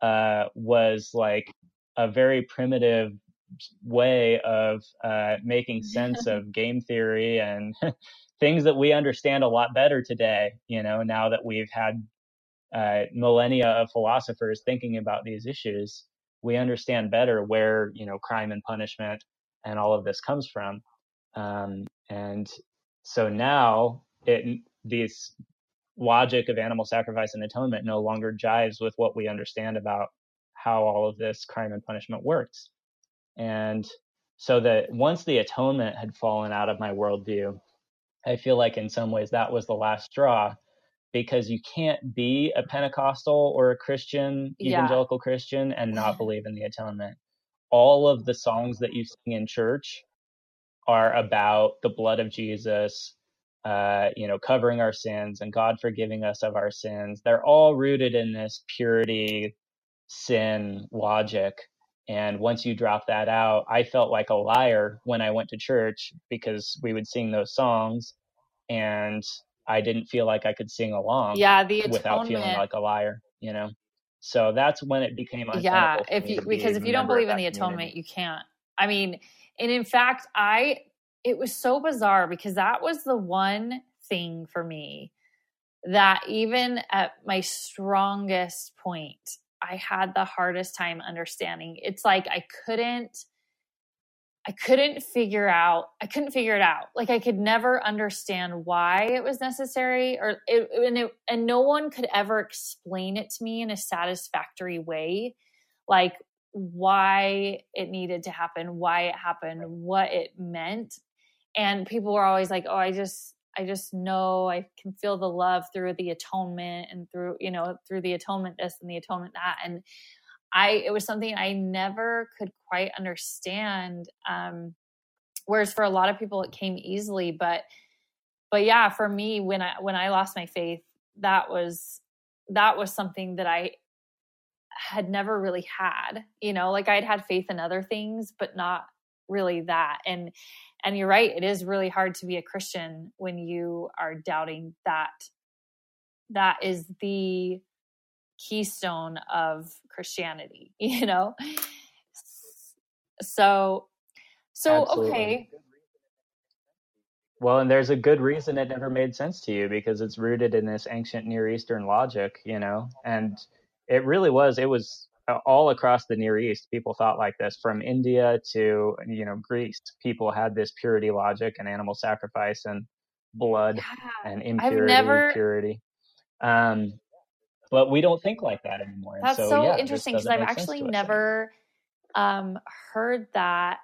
uh, was like a very primitive way of uh, making sense of game theory and things that we understand a lot better today. You know, now that we've had uh, millennia of philosophers thinking about these issues, we understand better where you know crime and punishment and all of this comes from. Um, and so now it this logic of animal sacrifice and atonement no longer jives with what we understand about how all of this crime and punishment works. And so that once the atonement had fallen out of my worldview, I feel like in some ways that was the last straw because you can't be a Pentecostal or a Christian, evangelical yeah. Christian, and not believe in the atonement. All of the songs that you sing in church are about the blood of Jesus, uh, you know, covering our sins and God forgiving us of our sins. They're all rooted in this purity, sin logic. And once you drop that out, I felt like a liar when I went to church because we would sing those songs and I didn't feel like I could sing along yeah, the without feeling like a liar, you know? So that's when it became a yeah. If you because if you don't believe in the atonement, community. you can't. I mean, and in fact, I it was so bizarre because that was the one thing for me that even at my strongest point, I had the hardest time understanding. It's like I couldn't I couldn't figure out I couldn't figure it out. Like I could never understand why it was necessary or it, and it, and no one could ever explain it to me in a satisfactory way like why it needed to happen, why it happened, what it meant. And people were always like, "Oh, I just I just know I can feel the love through the atonement and through, you know, through the atonement this and the atonement that. And I, it was something I never could quite understand. Um, whereas for a lot of people, it came easily, but, but yeah, for me, when I, when I lost my faith, that was, that was something that I had never really had, you know, like I'd had faith in other things, but not really that. And, and you're right, it is really hard to be a Christian when you are doubting that that is the keystone of Christianity, you know? So, so, Absolutely. okay. Well, and there's a good reason it never made sense to you because it's rooted in this ancient Near Eastern logic, you know? And it really was, it was all across the Near East, people thought like this. From India to you know Greece, people had this purity logic and animal sacrifice and blood yeah, and impurity, I've never... purity. Um, but we don't think like that anymore. That's so, so yeah, interesting because I've actually never um, heard that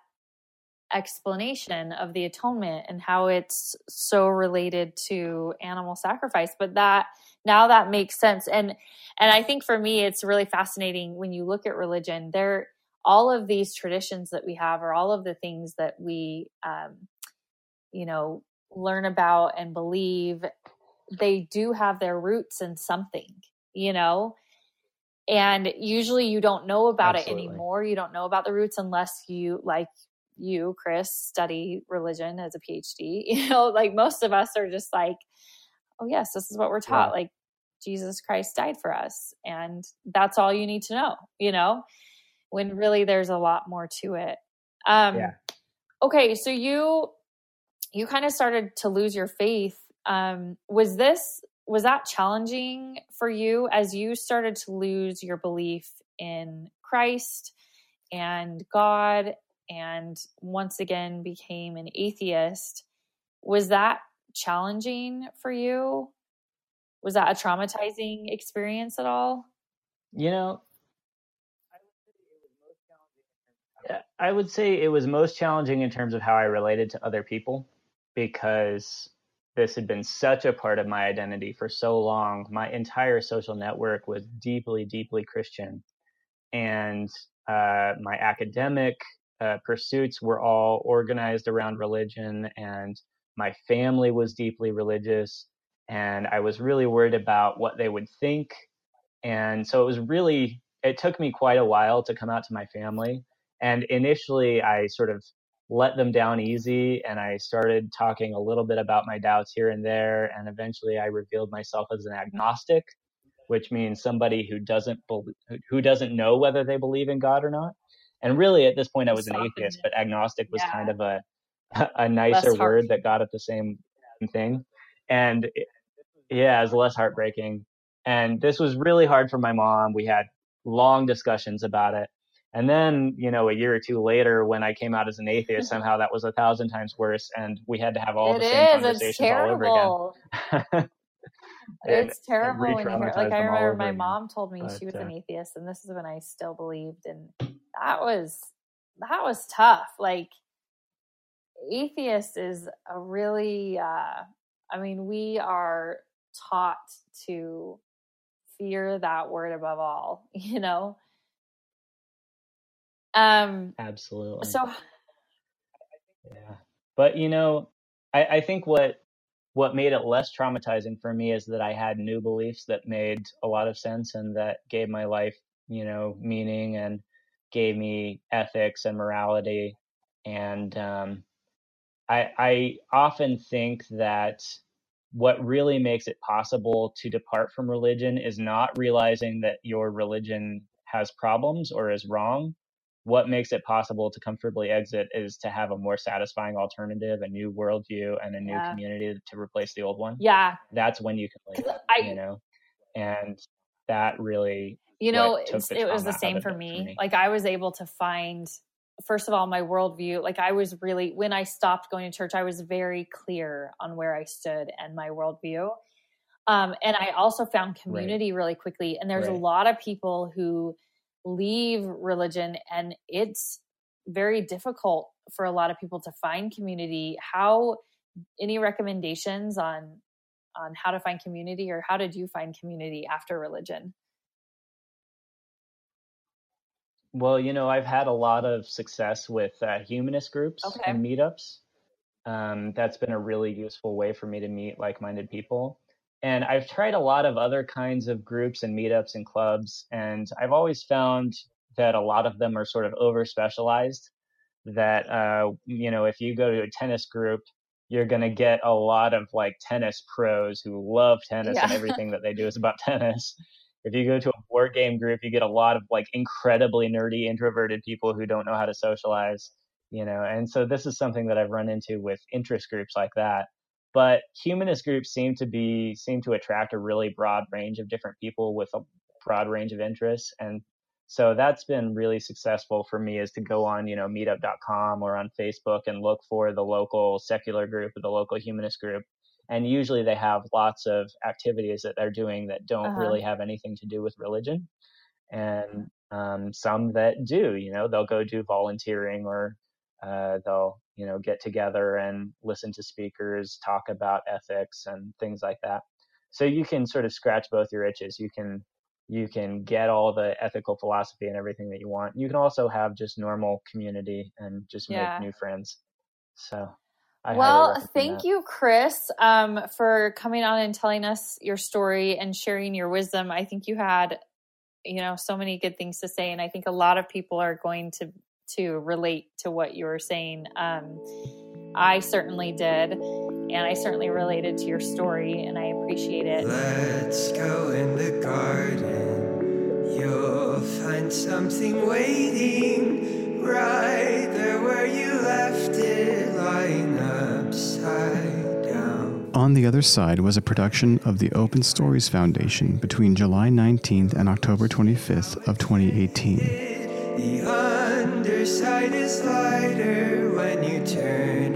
explanation of the atonement and how it's so related to animal sacrifice. But that now that makes sense and and i think for me it's really fascinating when you look at religion there all of these traditions that we have or all of the things that we um, you know learn about and believe they do have their roots in something you know and usually you don't know about Absolutely. it anymore you don't know about the roots unless you like you chris study religion as a phd you know like most of us are just like oh yes this is what we're taught yeah. like jesus christ died for us and that's all you need to know you know when really there's a lot more to it um yeah. okay so you you kind of started to lose your faith um was this was that challenging for you as you started to lose your belief in christ and god and once again became an atheist was that challenging for you? Was that a traumatizing experience at all? You know, I would say it was most challenging in terms of how I related to other people because this had been such a part of my identity for so long. My entire social network was deeply, deeply Christian. And uh, my academic uh, pursuits were all organized around religion and my family was deeply religious and I was really worried about what they would think and so it was really it took me quite a while to come out to my family. And initially, I sort of let them down easy and I started talking a little bit about my doubts here and there. And eventually, I revealed myself as an agnostic, which means somebody who doesn't believe, who doesn't know whether they believe in God or not. And really, at this point, I was an atheist, but agnostic was yeah. kind of a a nicer word that got at the same thing. And yeah, it was less heartbreaking. And this was really hard for my mom. We had long discussions about it. And then, you know, a year or two later, when I came out as an atheist, somehow that was a thousand times worse, and we had to have all it the same is, conversations all over again. it's terrible when you hear. Like I remember, my mom told me but, she was uh, an atheist, and this is when I still believed, and that was that was tough. Like atheist is a really, uh, I mean, we are taught to fear that word above all, you know? Um, Absolutely. So, yeah. But, you know, I, I think what, what made it less traumatizing for me is that I had new beliefs that made a lot of sense and that gave my life, you know, meaning and gave me ethics and morality. And um, I, I often think that what really makes it possible to depart from religion is not realizing that your religion has problems or is wrong. What makes it possible to comfortably exit is to have a more satisfying alternative, a new worldview, and a new yeah. community to replace the old one. Yeah. That's when you can leave, I, you know? And that really. You know, it was the same for me. for me. Like, I was able to find first of all, my worldview, like I was really, when I stopped going to church, I was very clear on where I stood and my worldview. Um, and I also found community right. really quickly. And there's right. a lot of people who leave religion and it's very difficult for a lot of people to find community. How, any recommendations on, on how to find community or how did you find community after religion? Well, you know, I've had a lot of success with uh, humanist groups okay. and meetups. Um, that's been a really useful way for me to meet like minded people. And I've tried a lot of other kinds of groups and meetups and clubs, and I've always found that a lot of them are sort of over specialized. That, uh, you know, if you go to a tennis group, you're going to get a lot of like tennis pros who love tennis yeah. and everything that they do is about tennis if you go to a board game group, you get a lot of like incredibly nerdy, introverted people who don't know how to socialize, you know. And so this is something that I've run into with interest groups like that. But humanist groups seem to be seem to attract a really broad range of different people with a broad range of interests, and so that's been really successful for me is to go on you know meetup.com or on facebook and look for the local secular group or the local humanist group and usually they have lots of activities that they're doing that don't uh-huh. really have anything to do with religion and um, some that do you know they'll go do volunteering or uh, they'll you know get together and listen to speakers talk about ethics and things like that. So you can sort of scratch both your itches. You can you can get all the ethical philosophy and everything that you want. You can also have just normal community and just yeah. make new friends. So I well, thank that. you, Chris, um, for coming on and telling us your story and sharing your wisdom. I think you had, you know, so many good things to say, and I think a lot of people are going to to relate to what you were saying. Um, I certainly did, and I certainly related to your story, and I appreciate it. Let's go in the garden. You'll find something waiting right there where you left it, lying upside down. On the Other Side was a production of the Open Stories Foundation between July 19th and October 25th of 2018. The underside is lighter when you turn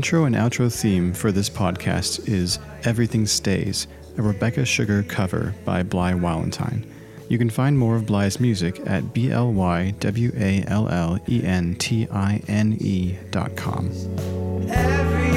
intro and outro theme for this podcast is Everything Stays, a Rebecca Sugar cover by Bly Wallentine. You can find more of Bly's music at b l y w a l l n t i n dot com. Every